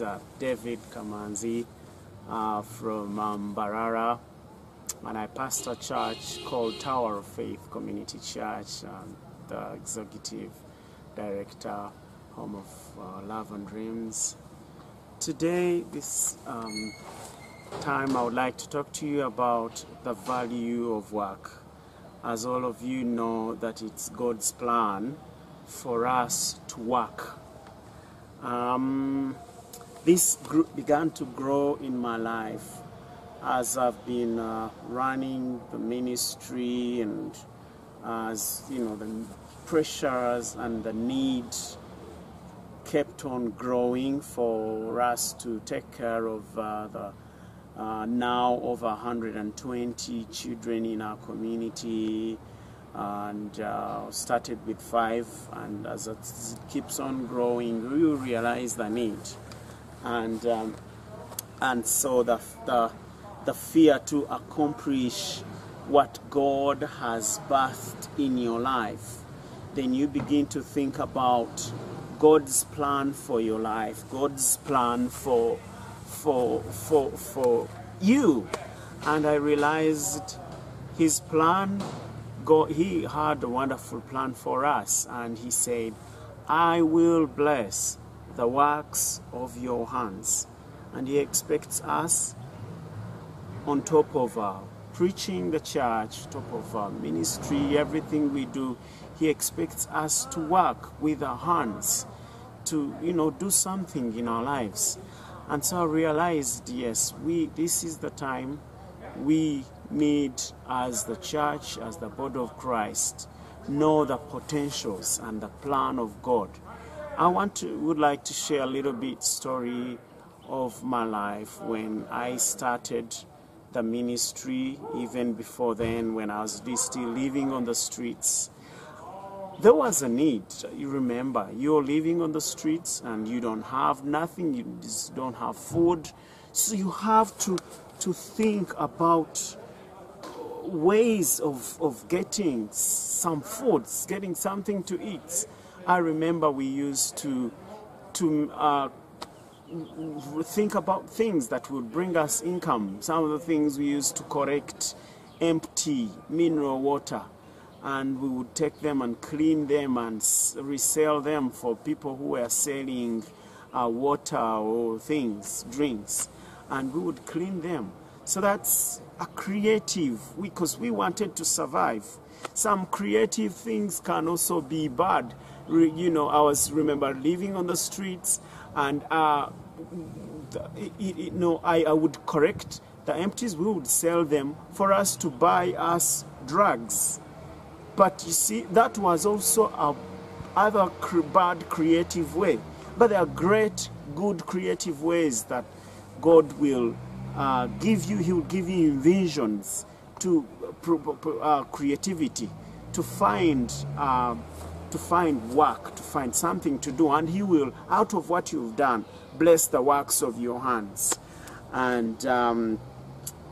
uh, David Kamanzi uh, from um, Barara, and I pastor a church called Tower of Faith Community Church, um, the executive director, home of uh, Love and Dreams. Today, this um, time, I would like to talk to you about the value of work. As all of you know, that it's God's plan for us to work. Um, this group began to grow in my life as I've been uh, running the ministry and as you know the pressures and the need kept on growing for us to take care of uh, the uh, now over 120 children in our community and uh, started with five and as it keeps on growing you realize the need and um, and so the, the the fear to accomplish what God has birthed in your life. Then you begin to think about God's plan for your life God's plan for for for for you. And I realized his plan God, he had a wonderful plan for us, and he said, I will bless the works of your hands. And he expects us, on top of our preaching the church, top of our ministry, everything we do, he expects us to work with our hands, to, you know, do something in our lives. And so I realized, yes, we, this is the time we need as the church, as the body of Christ, know the potentials and the plan of God. I want to would like to share a little bit story of my life when I started the ministry, even before then when I was still living on the streets. There was a need. You remember, you're living on the streets and you don't have nothing, you just don't have food. So you have to to think about ways of, of getting some foods, getting something to eat. I remember we used to to uh, think about things that would bring us income. Some of the things we used to collect empty mineral water and we would take them and clean them and resell them for people who were selling uh, water or things, drinks, and we would clean them. So that's a creative, because we wanted to survive. Some creative things can also be bad. You know, I was remember living on the streets, and uh, you know, I, I would correct the empties. We would sell them for us to buy us drugs. But you see, that was also a other bad creative way. But there are great, good creative ways that God will uh, give you, He will give you visions to uh, creativity, to find, uh, to find work, to find something to do, and He will, out of what you've done, bless the works of your hands. And um,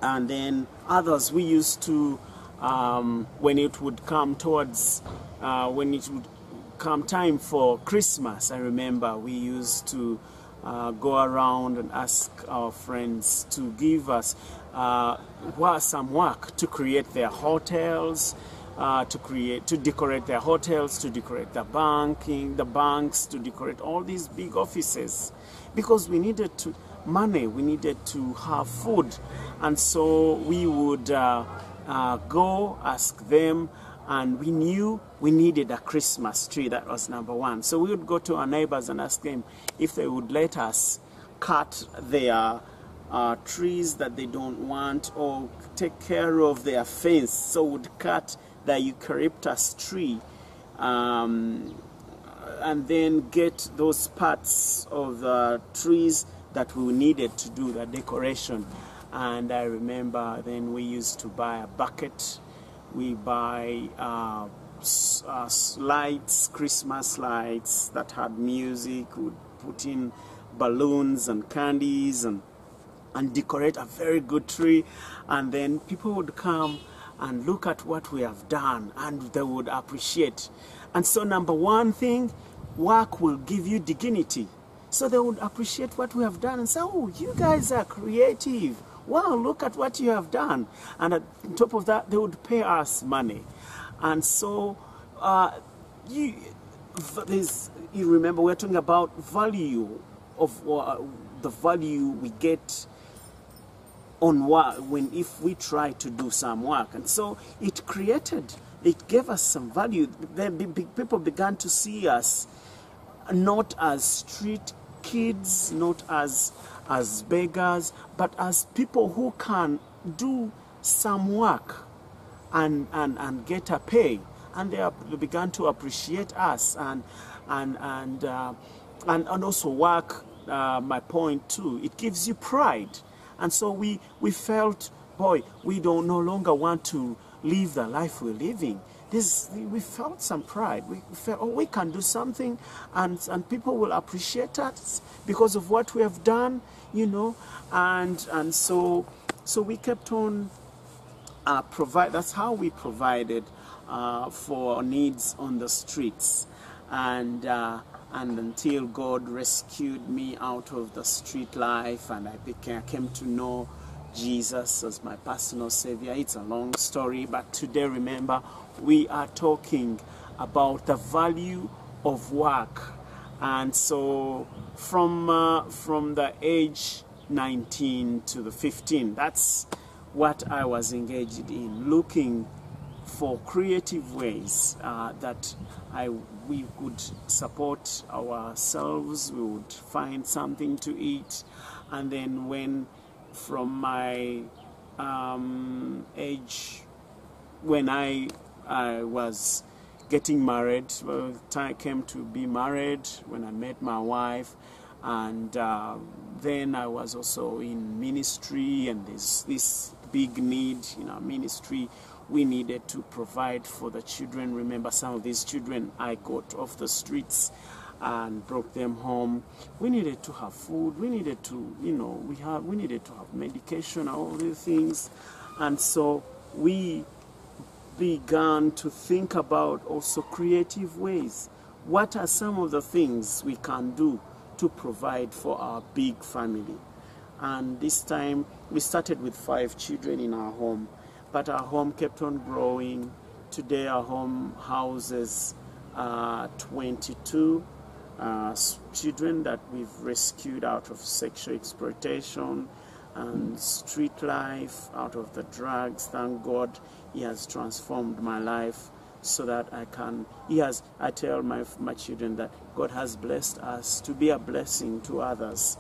and then others we used to, um, when it would come towards, uh, when it would come time for Christmas, I remember we used to uh, go around and ask our friends to give us uh, some work to create their hotels, uh, to create, to decorate their hotels, to decorate the banking, the banks, to decorate all these big offices, because we needed to money, we needed to have food, and so we would uh, uh, go ask them and we knew we needed a Christmas tree. That was number one. So we would go to our neighbors and ask them if they would let us cut their uh, trees that they don't want or take care of their fence. So would cut the eucalyptus tree um, and then get those parts of the trees that we needed to do the decoration. And I remember then we used to buy a bucket we buy uh, uh, lights, Christmas lights that had music. We'd put in balloons and candies and and decorate a very good tree. And then people would come and look at what we have done and they would appreciate. And so, number one thing, work will give you dignity. So they would appreciate what we have done and say, oh, you guys are creative. Wow, look at what you have done. And on top of that, they would pay us money. And so, uh, you, you remember, we're talking about value of uh, the value we get on what when if we try to do some work. And so it created it gave us some value. Then people began to see us not as street kids not as as beggars but as people who can do some work and and, and get a pay. And they began to appreciate us and and and uh, and, and also work uh, my point too. It gives you pride and so we, we felt, boy, we don't no longer want to live the life we're living. This, we felt some pride. We felt, oh, we can do something and, and people will appreciate us because of what we have done, you know. And, and so, so we kept on uh, provide, that's how we provided uh, for needs on the streets. And, uh, and until God rescued me out of the street life and I became, came to know Jesus as my personal savior. It's a long story, but today remember we are talking about the value of work. And so from uh, from the age 19 to the 15, that's what I was engaged in, looking for creative ways uh, that I, we could support ourselves, we would find something to eat, and then when from my um, age, when I, I was getting married, well, time came to be married when I met my wife, and uh, then I was also in ministry, and there's this big need in our ministry we needed to provide for the children. Remember, some of these children I got off the streets and brought them home. We needed to have food. We needed to, you know, we have we needed to have medication, all these things, and so we began to think about also creative ways. What are some of the things we can do to provide for our big family? And this time we started with five children in our home but our home kept on growing. Today, our home houses uh, 22 uh, children that we've rescued out of sexual exploitation and street life, out of the drugs. Thank God, He has transformed my life so that I can. He has. I tell my my children that God has blessed us to be a blessing to others.